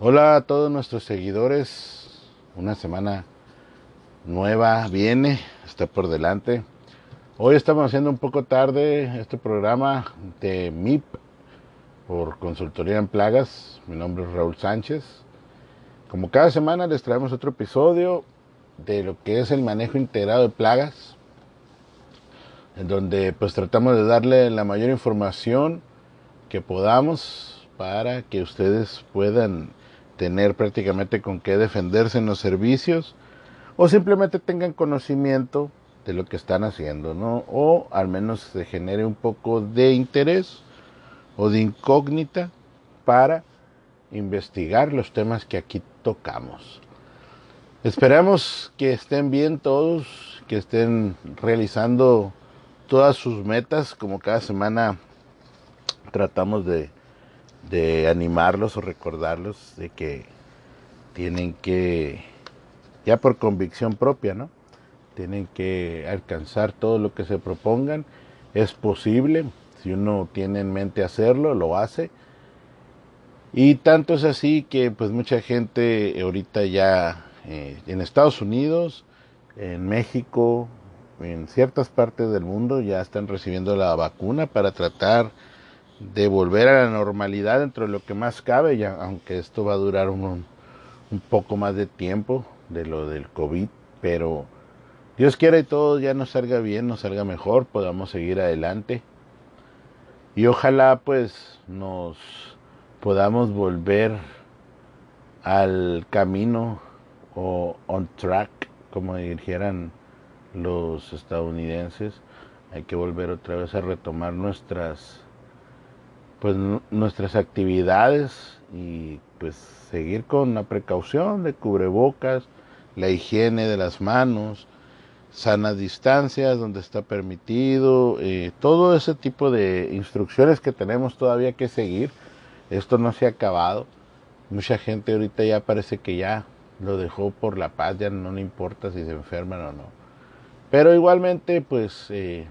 Hola a todos nuestros seguidores. Una semana nueva viene, está por delante. Hoy estamos haciendo un poco tarde este programa de MIP por Consultoría en Plagas. Mi nombre es Raúl Sánchez. Como cada semana les traemos otro episodio de lo que es el manejo integrado de plagas, en donde pues tratamos de darle la mayor información que podamos para que ustedes puedan tener prácticamente con qué defenderse en los servicios o simplemente tengan conocimiento de lo que están haciendo, ¿no? O al menos se genere un poco de interés o de incógnita para investigar los temas que aquí tocamos. Esperamos que estén bien todos, que estén realizando todas sus metas, como cada semana tratamos de, de animarlos o recordarlos de que tienen que, ya por convicción propia, ¿no? Tienen que alcanzar todo lo que se propongan. Es posible, si uno tiene en mente hacerlo, lo hace. Y tanto es así que pues mucha gente ahorita ya eh, en Estados Unidos, en México, en ciertas partes del mundo ya están recibiendo la vacuna para tratar de volver a la normalidad dentro de lo que más cabe, ya, aunque esto va a durar un, poco más de tiempo de lo del COVID, pero Dios quiera y todo ya nos salga bien, nos salga mejor, podamos seguir adelante. Y ojalá pues nos podamos volver al camino o on track, como dijeran los estadounidenses. Hay que volver otra vez a retomar nuestras pues nuestras actividades y pues seguir con la precaución de cubrebocas, la higiene de las manos, sanas distancias donde está permitido, eh, todo ese tipo de instrucciones que tenemos todavía que seguir. Esto no se ha acabado. Mucha gente ahorita ya parece que ya lo dejó por la paz, ya no le importa si se enferman o no. Pero igualmente, pues eh,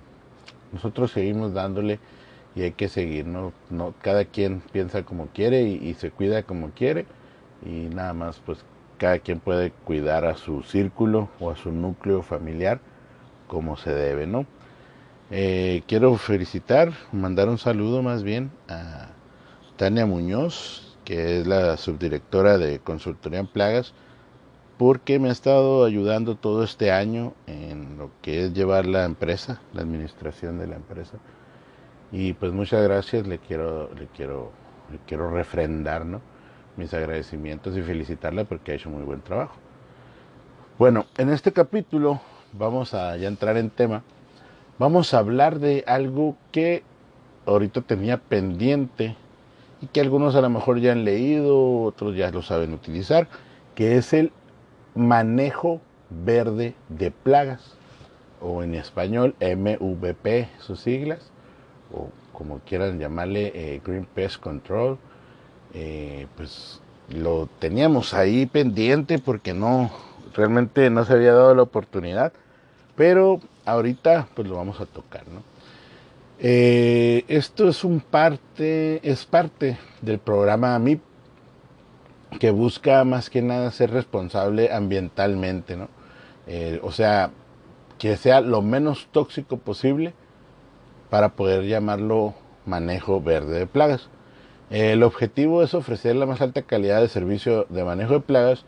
nosotros seguimos dándole y hay que seguir, ¿no? no cada quien piensa como quiere y, se cuida como quiere y nada más, pues cada quien puede cuidar a su círculo o a su núcleo familiar como se debe, ¿no? Eh, quiero felicitar, mandar un saludo más bien a Tania Muñoz, que es la subdirectora de Consultoría en Plagas, porque me ha estado ayudando todo este año en lo que es llevar la empresa, la administración de la empresa y pues muchas gracias, le quiero, le quiero, le quiero refrendar ¿no? mis agradecimientos y felicitarla porque ha hecho muy buen trabajo. Bueno, en este capítulo vamos a ya entrar en tema. Vamos a hablar de algo que ahorita tenía pendiente y que algunos a lo mejor ya han leído, otros ya lo saben utilizar, que es el manejo verde de plagas, o en español MVP, sus siglas o como quieran llamarle, eh, Green Pest Control, eh, pues lo teníamos ahí pendiente porque no, realmente no se había dado la oportunidad, pero ahorita pues lo vamos a tocar, ¿no? Eh, esto es un parte, es parte del programa MIP que busca más que nada ser responsable ambientalmente, ¿no? o sea, que sea lo menos tóxico posible para poder llamarlo manejo verde de plagas. El objetivo es ofrecer la más alta calidad de servicio de manejo de plagas,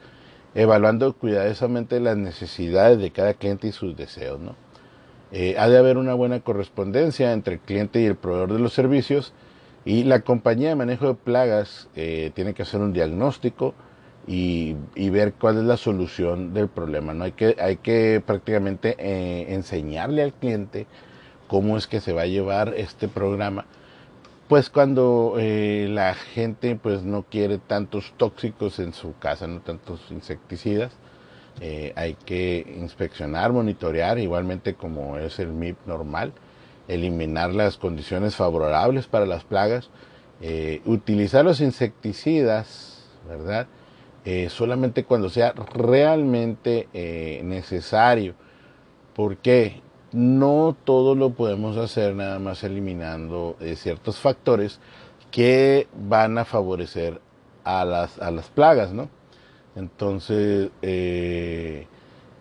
evaluando cuidadosamente las necesidades de cada cliente y sus deseos. ¿no? Eh, ha de haber una buena correspondencia entre el cliente y el proveedor de los servicios y la compañía de manejo de plagas eh, tiene que hacer un diagnóstico y, ver cuál es la solución del problema. ¿no? Hay, que, hay que prácticamente eh, enseñarle al cliente cómo es que se va a llevar este programa. Pues cuando eh, la gente pues no quiere tantos tóxicos en su casa, no tantos insecticidas, eh, hay que inspeccionar, monitorear, igualmente como es el MIP normal, eliminar las condiciones favorables para las plagas, eh, utilizar los insecticidas, ¿verdad? solamente cuando sea realmente necesario. ¿Por qué? No todo lo podemos hacer nada más eliminando eh, ciertos factores que van a favorecer a, las, a las plagas, ¿no? Entonces, eh,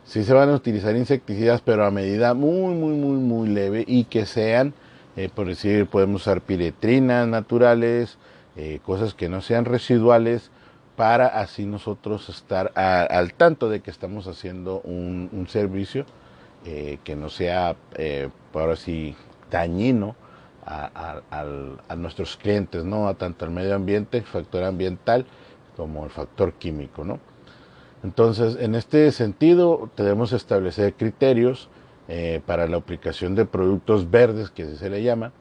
sí se van a utilizar insecticidas, pero a medida muy, muy, muy, muy leve y que sean, eh, por decir, podemos usar piretrinas naturales, eh, cosas que no sean residuales, para así nosotros estar al tanto de que estamos haciendo un, servicio que no sea, por así, dañino a, a, nuestros clientes, ¿no? A tanto al medio ambiente, factor ambiental, como el factor químico, ¿no? Entonces, en este sentido, debemos establecer criterios eh, para la aplicación de productos verdes, que así se le llama,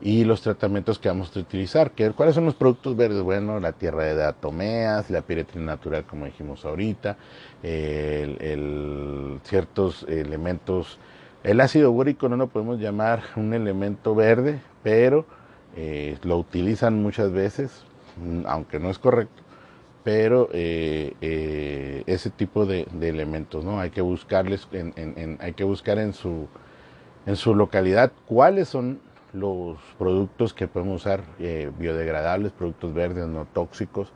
y los tratamientos que vamos a utilizar. ¿Cuáles son los productos verdes? Bueno, la tierra de datomeas, la piretrina natural, como dijimos ahorita, el, ciertos elementos. El ácido bórico no lo podemos llamar un elemento verde, pero eh, lo utilizan muchas veces, mm, aunque no es correcto pero eh, eh, ese tipo de, elementos, ¿no? Hay que buscarles, en, hay que buscar en su, en su localidad cuáles son los productos que podemos usar eh, biodegradables, productos verdes, no tóxicos,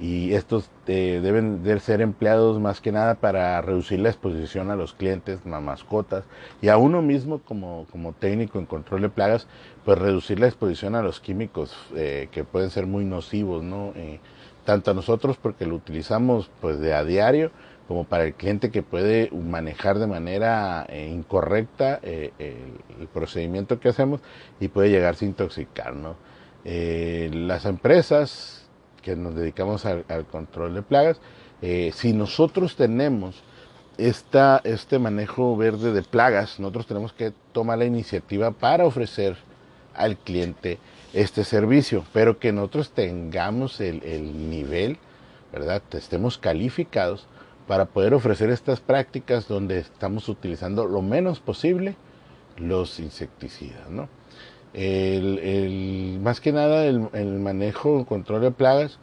y estos deben de ser empleados más que nada para reducir la exposición a los clientes, a mascotas y a uno mismo como, como técnico en control de plagas, pues reducir la exposición a los químicos que pueden ser muy nocivos, ¿no? tanto a nosotros porque lo utilizamos pues de a diario, como para el cliente que puede manejar de manera eh, incorrecta eh, el, procedimiento que hacemos y puede llegarse a intoxicar. ¿no? Eh, las empresas que nos dedicamos al, control de plagas, si nosotros tenemos esta, este manejo verde de plagas, nosotros tenemos que tomar la iniciativa para ofrecer al cliente este servicio, pero que nosotros tengamos el, nivel, ¿verdad? Estemos calificados para poder ofrecer estas prácticas donde estamos utilizando lo menos posible los insecticidas, ¿no? El, más que nada el, manejo, el control de plagas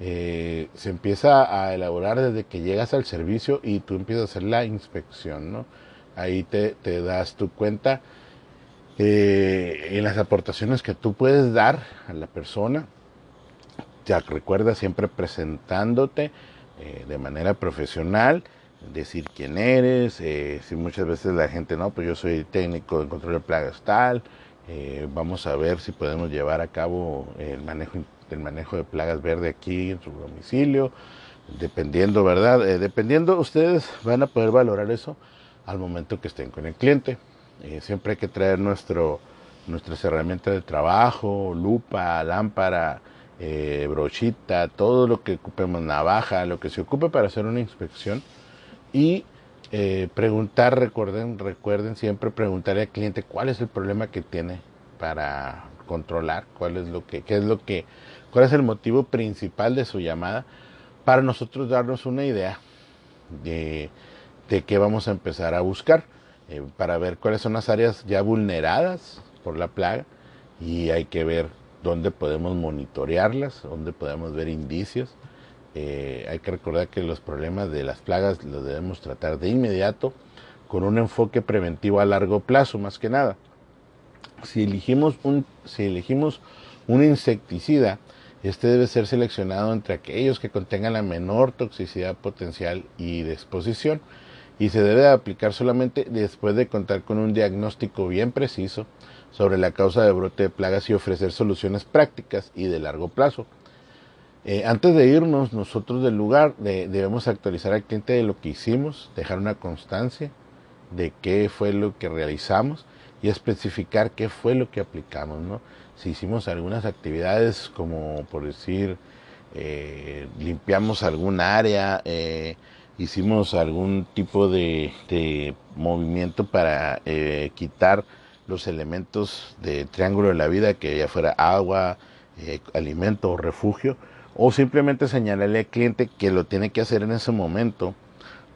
eh, se empieza a elaborar desde que llegas al servicio y tú empiezas a hacer la inspección, ¿no? Ahí te, te das tu cuenta eh, en las aportaciones que tú puedes dar a la persona. Ya recuerda siempre presentándote eh, de manera profesional, decir quién eres, eh, si muchas veces la gente no, pues yo soy técnico en control de plagas tal, vamos a ver si podemos llevar a cabo el manejo, el manejo de plagas verde aquí en su domicilio, dependiendo, ¿verdad? dependiendo, ustedes van a poder valorar eso al momento que estén con el cliente. Eh, siempre hay que traer nuestro, nuestras herramientas de trabajo, lupa, lámpara, eh, brochita, todo lo que ocupemos, navaja, lo que se ocupe para hacer una inspección. Y eh, preguntar, recuerden, recuerden siempre preguntarle al cliente cuál es el problema que tiene para controlar, cuál es lo que, qué es lo que, cuál es el motivo principal de su llamada, para nosotros darnos una idea de, de qué vamos a empezar a buscar. Eh, para ver cuáles son las áreas ya vulneradas por la plaga y hay que ver dónde podemos monitorearlas, dónde podemos ver indicios. Eh, hay que recordar que los problemas de las plagas los debemos tratar de inmediato con un enfoque preventivo a largo plazo, más que nada. Si elegimos un, si elegimos un insecticida, este debe ser seleccionado entre aquellos que contengan la menor toxicidad potencial y de exposición y se debe aplicar solamente después de contar con un diagnóstico bien preciso sobre la causa de brote de plagas y ofrecer soluciones prácticas y de largo plazo. Eh, antes de irnos nosotros del lugar debemos actualizar al cliente de lo que hicimos, dejar una constancia de qué fue lo que realizamos y especificar qué fue lo que aplicamos. ¿no? Si hicimos algunas actividades como por decir eh, limpiamos algún área, eh, hicimos algún tipo de, movimiento para quitar los elementos de triángulo de la vida, que ya fuera agua, eh, alimento o refugio, o simplemente señalarle al cliente que lo tiene que hacer en ese momento,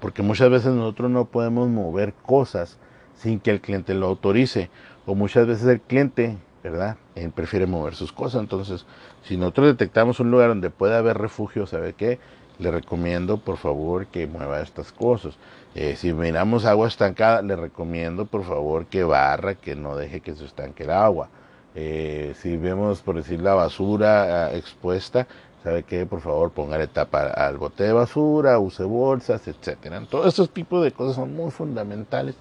porque muchas veces nosotros no podemos mover cosas sin que el cliente lo autorice, o muchas veces el cliente, ¿verdad? Él prefiere mover sus cosas, entonces si nosotros detectamos un lugar donde puede haber refugio, ¿sabe qué? le recomiendo por favor que mueva estas cosas. Eh, si miramos agua estancada, le recomiendo por favor que barra, que no deje que se estanque el agua. Eh, si vemos, por decir, la basura ah, expuesta, ¿Sabe qué? Por favor, póngale tapa al bote de basura, use bolsas, etcétera. Todos esos tipos de cosas son muy fundamentales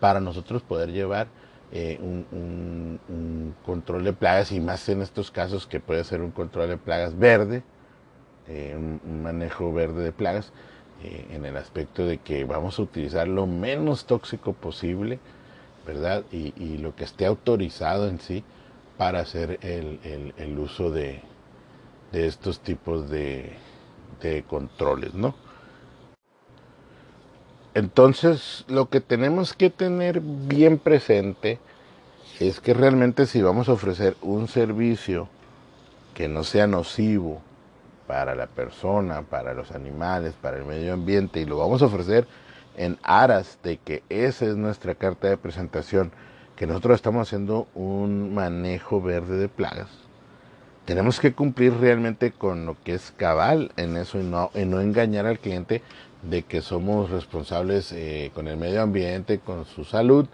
para nosotros poder llevar eh, un, control de plagas y más en estos casos que puede ser un control de plagas verde, un, manejo verde de plagas, eh, en el aspecto de que vamos a utilizar lo menos tóxico posible, ¿verdad? Y, lo que esté autorizado en sí para hacer el uso de, de estos tipos de, controles, ¿no? Entonces, lo que tenemos que tener bien presente es que realmente si vamos a ofrecer un servicio que no sea nocivo para la persona, para los animales, para el medio ambiente, y lo vamos a ofrecer en aras de que esa es nuestra carta de presentación, que nosotros estamos haciendo un manejo verde de plagas, tenemos que cumplir realmente con lo que es cabal en eso y no, no engañar al cliente de que somos responsables eh, con el medio ambiente, con su salud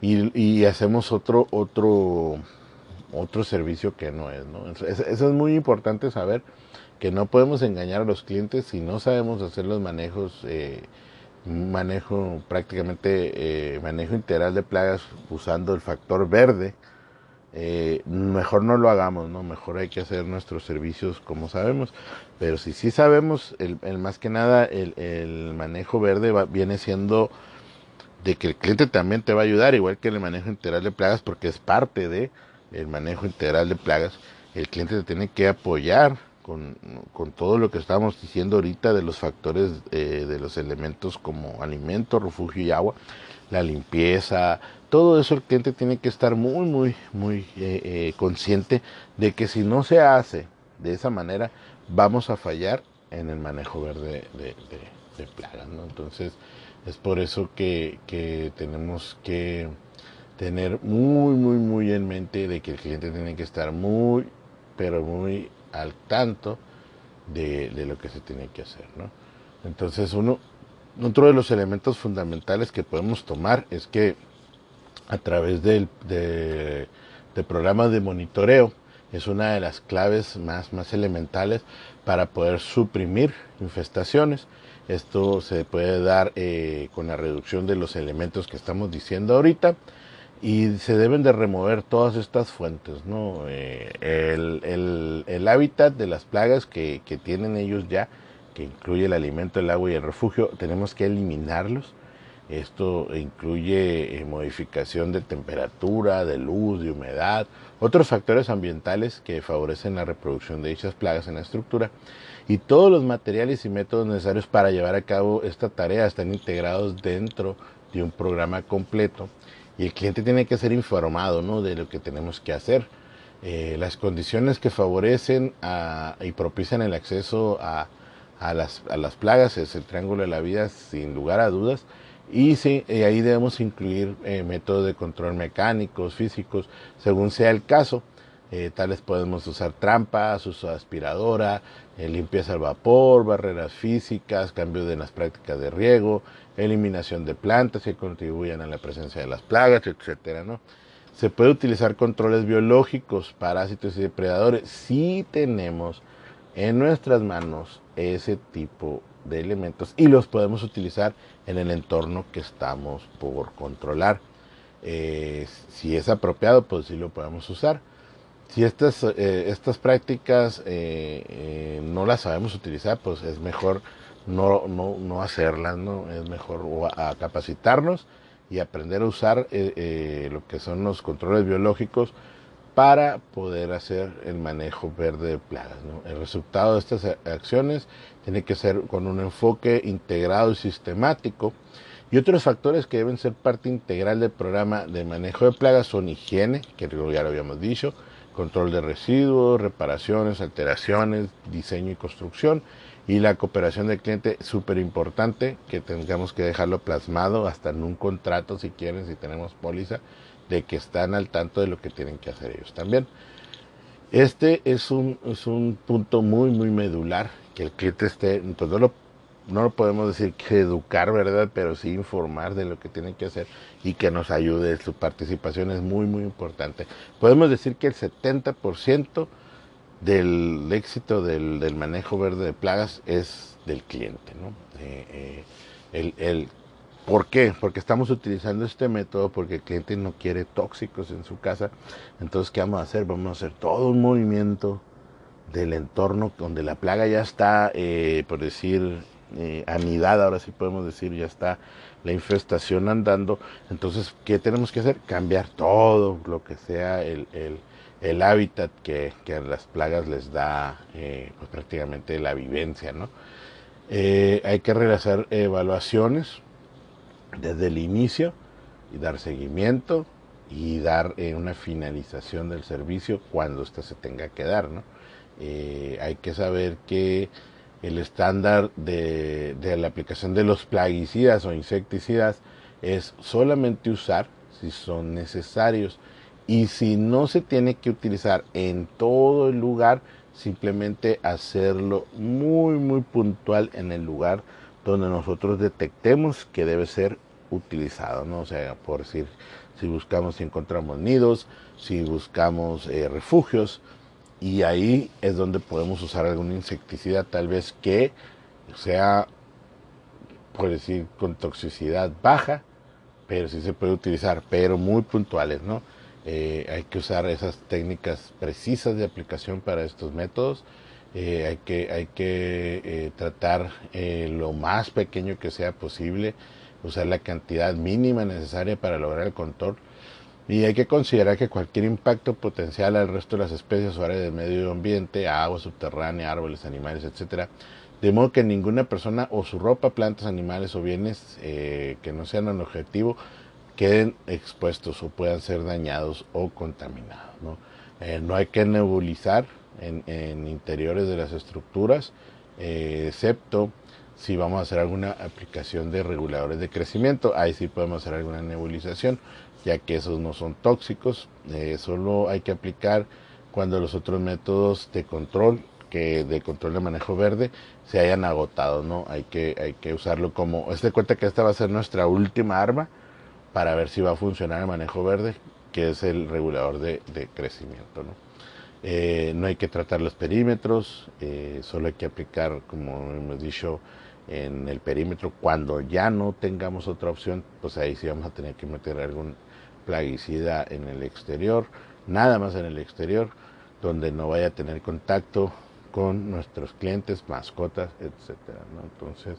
y, hacemos otro, otro, otro servicio que no es. ¿no? Eso, es muy importante saber que no podemos engañar a los clientes si no sabemos hacer los manejos, eh, manejo prácticamente, eh, manejo integral de plagas usando el factor verde eh, mejor no lo hagamos, ¿no? Mejor hay que hacer nuestros servicios como sabemos. Pero si sí sabemos, el, más que nada, el, manejo verde viene siendo de que el cliente también te va a ayudar, igual que el manejo integral de plagas, porque es parte de el manejo integral de plagas. El cliente te tiene que apoyar con, todo lo que estábamos diciendo ahorita de los factores eh, de los elementos como alimento, refugio y agua, la limpieza, todo eso el cliente tiene que estar muy, muy, muy eh, eh, consciente de que si no se hace de esa manera, vamos a fallar en el manejo verde de, plagas. Entonces, es por eso que, tenemos que tener muy, muy, muy en mente de que el cliente tiene que estar muy, pero muy al tanto de, de lo que se tiene que hacer. ¿no? Entonces, uno, otro de los elementos fundamentales que podemos tomar es que a través del de, programa de monitoreo es una de las claves más, más elementales para poder suprimir infestaciones. Esto se puede dar eh, con la reducción de los elementos que estamos diciendo ahorita y se deben de remover todas estas fuentes. ¿no? Eh, el, hábitat de las plagas que, que tienen ellos ya, que incluye el alimento, el agua y el refugio, tenemos que eliminarlos esto incluye eh, modificación de temperatura, de luz, de humedad, otros factores ambientales que favorecen la reproducción de dichas plagas en la estructura. Y todos los materiales y métodos necesarios para llevar a cabo esta tarea están integrados dentro de un programa completo. Y el cliente tiene que ser informado ¿no? de lo que tenemos que hacer. Eh, las condiciones que favorecen y propician el acceso a, las, a las plagas es el triángulo de la vida sin lugar a dudas y sí, ahí debemos incluir eh, métodos de control mecánicos, físicos, según sea el caso. Eh, tales podemos usar trampas, uso de aspiradora, eh, limpieza al vapor, barreras físicas, cambio de las prácticas de riego, eliminación de plantas que contribuyan a la presencia de las plagas, etcétera, ¿no? Se puede utilizar controles biológicos, parásitos y depredadores si tenemos en nuestras manos ese tipo de elementos y los podemos utilizar en el entorno que estamos por controlar. Eh, si es apropiado, pues sí lo podemos usar. Si estas, eh, estas prácticas eh, no las sabemos utilizar, pues es mejor no, no, no hacerlas, ¿no? Es mejor capacitarnos y aprender a usar lo que son los controles biológicos para poder hacer el manejo verde de plagas. El resultado de estas acciones tiene que ser con un enfoque integrado y sistemático. Y otros factores que deben ser parte integral del programa de manejo de plagas son higiene, que ya lo habíamos dicho, control de residuos, reparaciones, alteraciones, diseño y construcción, y la cooperación del cliente, súper importante, que tengamos que dejarlo plasmado hasta en un contrato si quieren, si tenemos póliza, de que están al tanto de lo que tienen que hacer ellos también. Este es un, es un punto muy, muy medular, que el cliente esté, pues no lo, no lo podemos decir que educar, ¿verdad? Pero sí informar de lo que tienen que hacer y que nos ayude. Su participación es muy, muy importante. Podemos decir que el 70% del éxito del, manejo verde de plagas es del cliente. ¿no? Eh, eh, el, ¿Por qué? Porque estamos utilizando este método porque el cliente no quiere tóxicos en su casa. Entonces, ¿qué vamos a hacer? Vamos a hacer todo un movimiento del entorno donde la plaga ya está, eh, por decir, eh, anidada, ahora sí podemos decir, ya está la infestación andando. Entonces, ¿qué tenemos que hacer? Cambiar todo lo que sea el, el, hábitat que, que, las plagas les da eh, pues prácticamente la vivencia, ¿no? hay que realizar evaluaciones desde el inicio y dar seguimiento y dar una finalización del servicio cuando éste se tenga que dar, ¿no? Eh, hay que saber que el estándar de, la aplicación de los plaguicidas o insecticidas es solamente usar si son necesarios y si no se tiene que utilizar en todo el lugar, simplemente hacerlo muy muy puntual en el lugar donde nosotros detectemos que debe ser utilizado, ¿no? O sea, por decir, si buscamos si encontramos nidos, si buscamos eh, refugios, y ahí es donde podemos usar algún insecticida tal vez que sea, por decir, con toxicidad baja, pero sí se puede utilizar, pero muy puntuales, ¿no? Eh, hay que usar esas técnicas precisas de aplicación para estos métodos. Eh, hay que, hay que eh, tratar lo más pequeño que sea posible, usar la cantidad mínima necesaria para lograr el control y hay que considerar que cualquier impacto potencial al resto de las especies o áreas del medio ambiente, agua subterránea, árboles, animales, etcétera, de modo que ninguna persona o su ropa, plantas, animales o bienes que no sean un objetivo queden expuestos o puedan ser dañados o contaminados. No, eh, hay que nebulizar en, interiores de las estructuras, eh, excepto si vamos a hacer alguna aplicación de reguladores de crecimiento, ahí sí podemos hacer alguna nebulización, ya que esos no son tóxicos, eh, solo hay que aplicar cuando los otros métodos de control que de control de manejo verde se hayan agotado, ¿no? Hay que, hay que usarlo como, es de cuenta que esta va a ser nuestra última arma para ver si va a funcionar el manejo verde, que es el regulador de, crecimiento, ¿no? Eh, no hay que tratar los perímetros, eh, solo hay que aplicar, como hemos dicho, en el perímetro. Cuando ya no tengamos otra opción, pues ahí sí vamos a tener que meter algún plaguicida en el exterior, nada más en el exterior, donde no vaya a tener contacto con nuestros clientes, mascotas, etcétera. Entonces,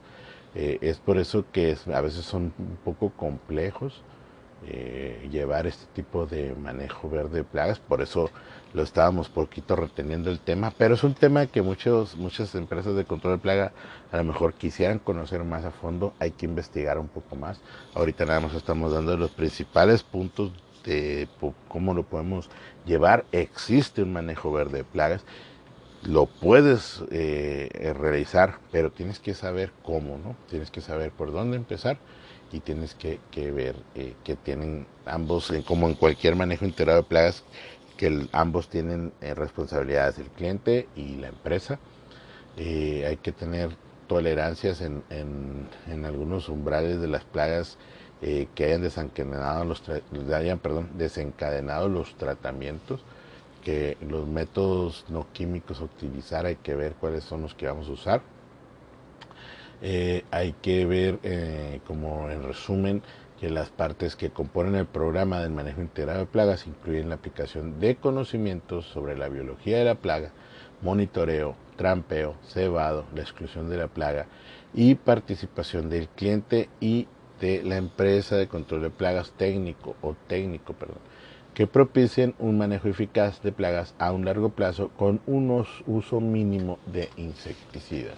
eh, es por eso que a veces son un poco complejos eh, llevar este tipo de manejo verde de plagas, por eso lo estábamos poquito reteniendo el tema, pero es un tema que muchos, muchas empresas de control de plaga a lo mejor quisieran conocer más a fondo, hay que investigar un poco más. Ahorita nada más estamos dando los principales puntos de cómo lo podemos llevar. Existe un manejo verde de plagas, lo puedes eh, realizar, pero tienes que saber cómo, ¿no? Tienes que saber por dónde empezar y tienes que, ver eh, que tienen ambos, eh, como en cualquier manejo integrado de plagas, que ambos tienen eh, responsabilidades, el cliente y la empresa. hay que tener tolerancias en, en, algunos umbrales de las plagas que hayan desencadenado los, hayan, perdón, desencadenado los tratamientos, que los métodos no químicos a utilizar hay que ver cuáles son los que vamos a usar. Eh, hay que ver, eh, como en resumen, que las partes que componen el programa del manejo integrado de plagas incluyen la aplicación de conocimientos sobre la biología de la plaga, monitoreo, trampeo, cebado, la exclusión de la plaga y participación del cliente y de la empresa de control de plagas técnico o técnico, perdón, que propicien un manejo eficaz de plagas a un largo plazo con un uso mínimo de insecticidas.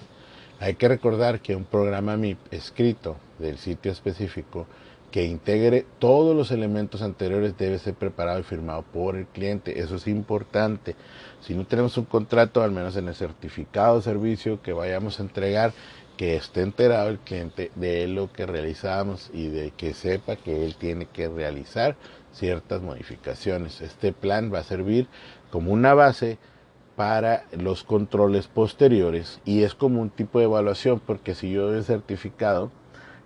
Hay que recordar que un programa MIP escrito del sitio específico que integre todos los elementos anteriores debe ser preparado y firmado por el cliente. Eso es importante. Si no tenemos un contrato, al menos en el certificado de servicio que vayamos a entregar, que esté enterado el cliente de lo que realizamos y de que sepa que él tiene que realizar ciertas modificaciones. Este plan va a servir como una base para los controles posteriores y es como un tipo de evaluación porque si yo doy certificado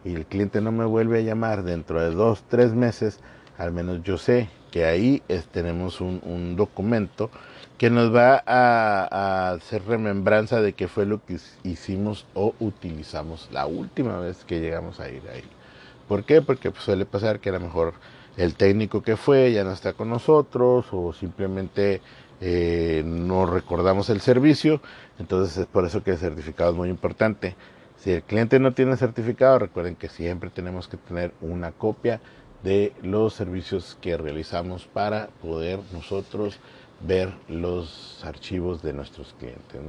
y el cliente no me vuelve a llamar dentro de dos, tres meses, al menos yo sé porque ahí tenemos un, documento que nos va a, hacer remembranza de qué fue lo que hicimos o utilizamos la última vez que llegamos a ir ahí. ¿Por qué? Porque pues, suele pasar que a lo mejor el técnico que fue ya no está con nosotros o simplemente eh, no recordamos el servicio. Entonces es por eso que el certificado es muy importante. Si el cliente no tiene certificado, recuerden que siempre tenemos que tener una copia de los servicios que realizamos para poder nosotros ver los archivos de nuestros clientes.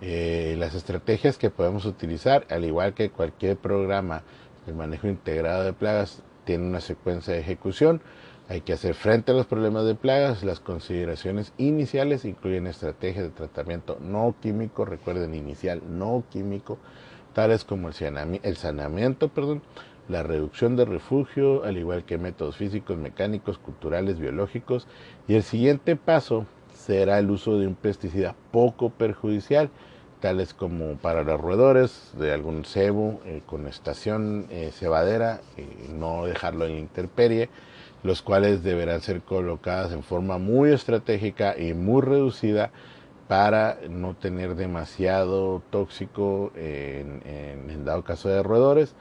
Eh, las estrategias que podemos utilizar, al igual que cualquier programa de manejo integrado de plagas, tiene una secuencia de ejecución. Hay que hacer frente a los problemas de plagas. Las consideraciones iniciales incluyen estrategias de tratamiento no químico, recuerden inicial no químico, tales como el saneamiento, perdón, la reducción de refugio, al igual que métodos físicos, mecánicos, culturales, biológicos. Y el siguiente paso será el uso de un pesticida poco perjudicial, tales como para los roedores, de algún cebo eh, con estación eh, cebadera, no dejarlo en intemperie, los cuales deberán ser colocadas en forma muy estratégica y muy reducida para no tener demasiado tóxico en, en, dado caso de roedores.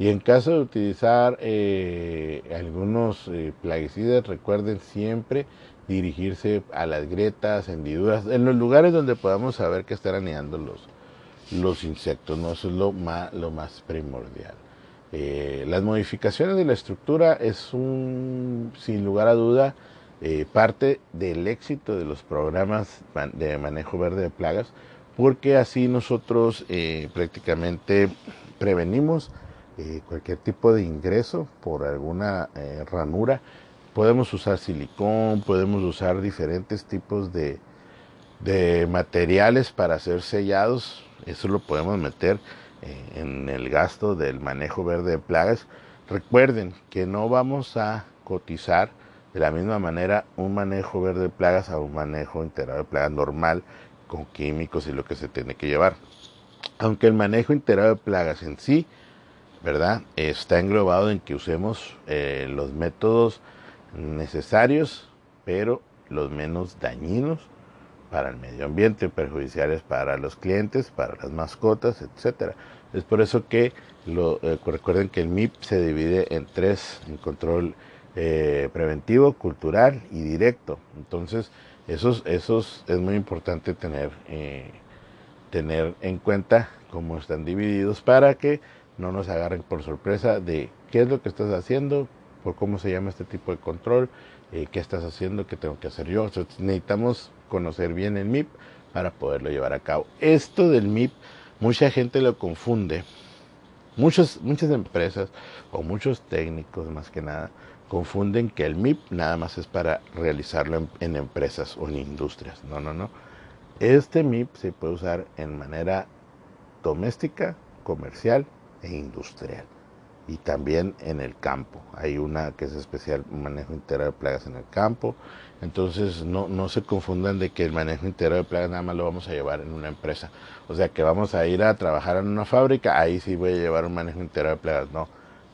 Y en caso de utilizar eh, algunos eh, plaguicidas, recuerden siempre dirigirse a las grietas, hendiduras, en los lugares donde podamos saber que están anidando los, los insectos, ¿no? Eso es lo más, lo más primordial. Eh, las modificaciones de la estructura es un, sin lugar a duda, eh, parte del éxito de los programas de manejo verde de plagas, porque así nosotros eh, prácticamente prevenimos cualquier tipo de ingreso por alguna ranura. Podemos usar silicón, podemos usar diferentes tipos de, de materiales para hacer sellados, eso lo podemos meter en el gasto del manejo verde de plagas. Recuerden que no vamos a cotizar de la misma manera un manejo verde de plagas a un manejo integrado de plagas normal con químicos y lo que se tiene que llevar. Aunque el manejo integrado de plagas en sí, ¿verdad? Está englobado en que usemos eh, los métodos necesarios, pero los menos dañinos para el medio ambiente, perjudiciales para los clientes, para las mascotas, etcétera. Es por eso que lo, eh, recuerden que el MIP se divide en tres, en control eh, preventivo, cultural y directo. Entonces, esos, esos es muy importante tener, eh, tener en cuenta cómo están divididos para que no nos agarren por sorpresa de qué es lo que estás haciendo, por cómo se llama este tipo de control, qué estás haciendo, qué tengo que hacer yo. necesitamos conocer bien el MIP para poderlo llevar a cabo. Esto del MIP, mucha gente lo confunde. Muchos, muchas empresas o muchos técnicos más que nada confunden que el MIP nada más es para realizarlo en, en empresas o en industrias. No, no, no. Este MIP se puede usar en manera doméstica, comercial e industrial y también en el campo. Hay una que es especial, manejo integral de plagas en el campo. Entonces no, no se confundan de que el manejo integral de plagas nada más lo vamos a llevar en una empresa. O sea que vamos a ir a trabajar en una fábrica, ahí sí voy a llevar un manejo integral de plagas. No,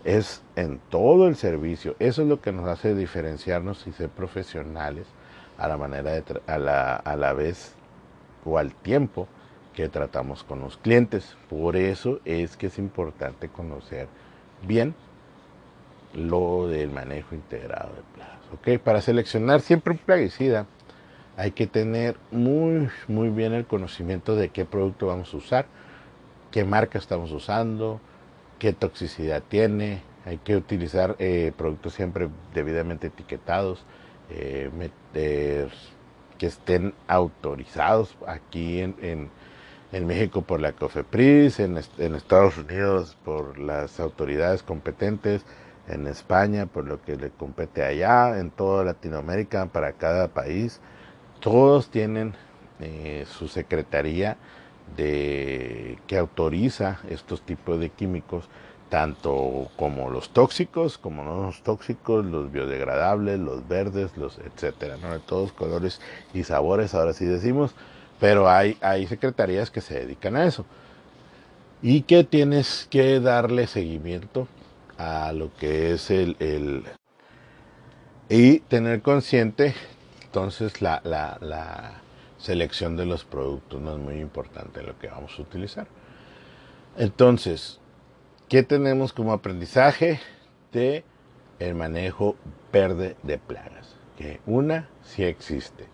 es en todo el servicio. Eso es lo que nos hace diferenciarnos y ser profesionales a la manera de a la, a la vez o al tiempo que tratamos con los clientes. Por eso es que es importante conocer bien lo del manejo integrado de plagas. Para seleccionar siempre un plaguicida hay que tener muy, muy bien el conocimiento de qué producto vamos a usar, qué marca estamos usando, qué toxicidad tiene. Hay que utilizar eh, productos siempre debidamente etiquetados, eh, que estén autorizados aquí en en México por la COFEPRIS, en, en, Estados Unidos por las autoridades competentes, en España por lo que le compete allá, en toda Latinoamérica para cada país. Todos tienen eh, su secretaría de que autoriza estos tipos de químicos, tanto como los tóxicos, como no los tóxicos, los biodegradables, los verdes, los etcétera, de todos colores y sabores, ahora sí decimos pero hay, hay secretarías que se dedican a eso. Y que tienes que darle seguimiento a lo que es el, Y tener consciente entonces la, la, selección de los productos no es muy importante lo que vamos a utilizar. Entonces, ¿qué tenemos como aprendizaje de el manejo verde de plagas? Que una, sí existe.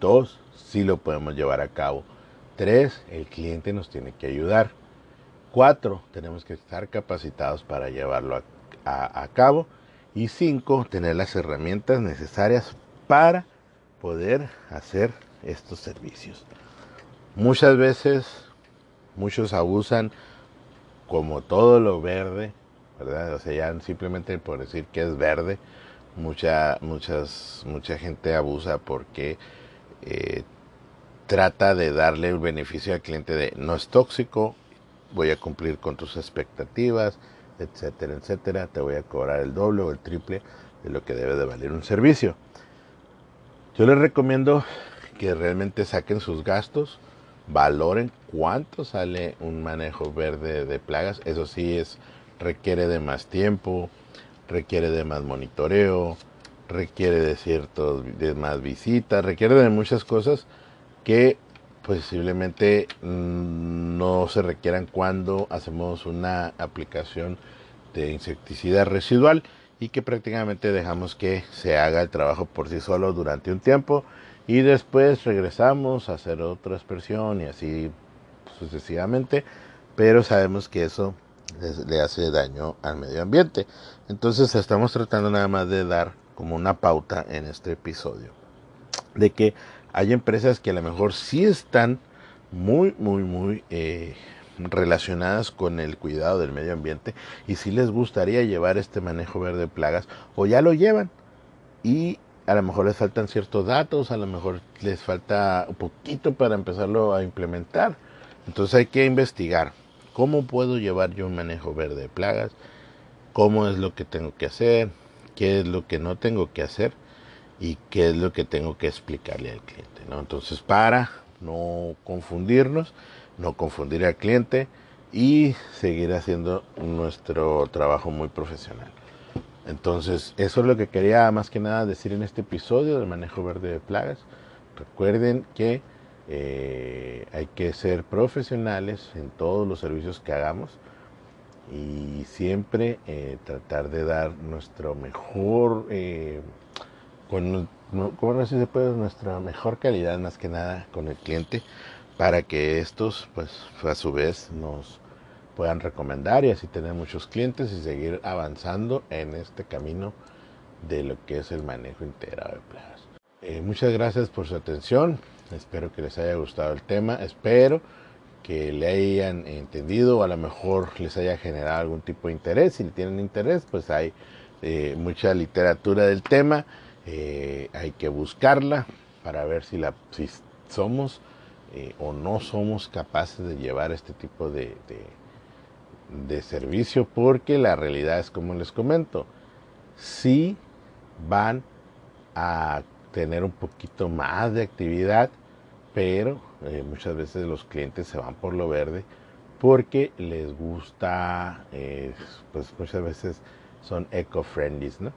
Dos, sí lo podemos llevar a cabo. Tres, el cliente nos tiene que ayudar. Cuatro, tenemos que estar capacitados para llevarlo a, cabo. Y cinco, tener las herramientas necesarias para poder hacer estos servicios. Muchas veces, muchos abusan como todo lo verde, ¿verdad? O sea, ya simplemente por decir que es verde, mucha, muchas, mucha gente abusa porque eh, trata de darle el beneficio al cliente de no es tóxico, voy a cumplir con tus expectativas, etcétera, etcétera, te voy a cobrar el doble o el triple de lo que debe de valer un servicio. Yo les recomiendo que realmente saquen sus gastos, valoren cuánto sale un manejo verde de plagas. Eso sí es requiere de más tiempo, requiere de más monitoreo, requiere de ciertos de más visitas, requiere de muchas cosas que posiblemente mm, no se requieran cuando hacemos una aplicación de insecticida residual y que prácticamente dejamos que se haga el trabajo por sí solo durante un tiempo y después regresamos a hacer otra aspersión y así sucesivamente, pero sabemos que eso le hace daño al medio ambiente. Entonces estamos tratando nada más de dar como una pauta en este episodio de que hay empresas que a lo mejor sí están muy, muy, muy eh, relacionadas con el cuidado del medio ambiente y si les gustaría llevar este manejo verde de plagas o ya lo llevan y a lo mejor les faltan ciertos datos, a lo mejor les falta un poquito para empezarlo a implementar. Entonces hay que investigar cómo puedo llevar yo un manejo verde de plagas, cómo es lo que tengo que hacer, qué es lo que no tengo que hacer y qué es lo que tengo que explicarle al cliente. ¿no? Entonces para no confundirnos, no confundir al cliente y seguir haciendo nuestro trabajo muy profesional. Entonces, eso es lo que quería más que nada decir en este episodio del manejo verde de plagas. Recuerden que eh, hay que ser profesionales en todos los servicios que hagamos y siempre eh, tratar de dar nuestro mejor, eh, con, ¿cómo se puede? Nuestra mejor calidad más que nada con el cliente para que estos, pues, a su vez nos puedan recomendar y así tener muchos clientes y seguir avanzando en este camino de lo que es el manejo integrado de plagas. Eh, muchas gracias por su atención. Espero que les haya gustado el tema. Espero que le hayan entendido o a lo mejor les haya generado algún tipo de interés. Si tienen interés, pues hay eh, mucha literatura del tema. Eh, hay que buscarla para ver si, la, somos eh, o no somos capaces de llevar este tipo de, de, servicio porque la realidad es como les comento, si van a tener un poquito más de actividad, pero eh, muchas veces los clientes se van por lo verde porque les gusta, eh, pues muchas veces son eco-friendly, ¿no?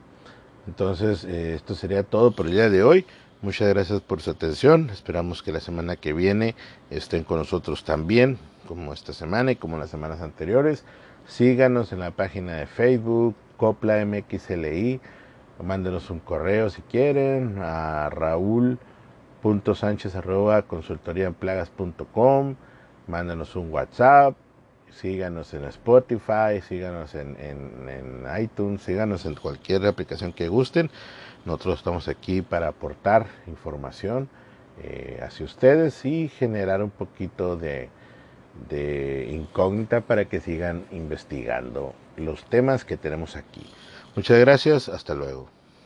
Entonces, esto sería todo por el día de hoy. Muchas gracias por su atención. Esperamos que la semana que viene estén con nosotros también, como esta semana y como las semanas anteriores. Síganos en la página de Facebook, Copla MXLI. Mándenos un correo si quieren a raúl.sánchez Mándenos un WhatsApp. Síganos en Spotify, síganos en, en iTunes, síganos en cualquier aplicación que gusten. Nosotros estamos aquí para aportar información eh, hacia ustedes y generar un poquito de, de incógnita para que sigan investigando los temas que tenemos aquí. Muchas gracias, hasta luego.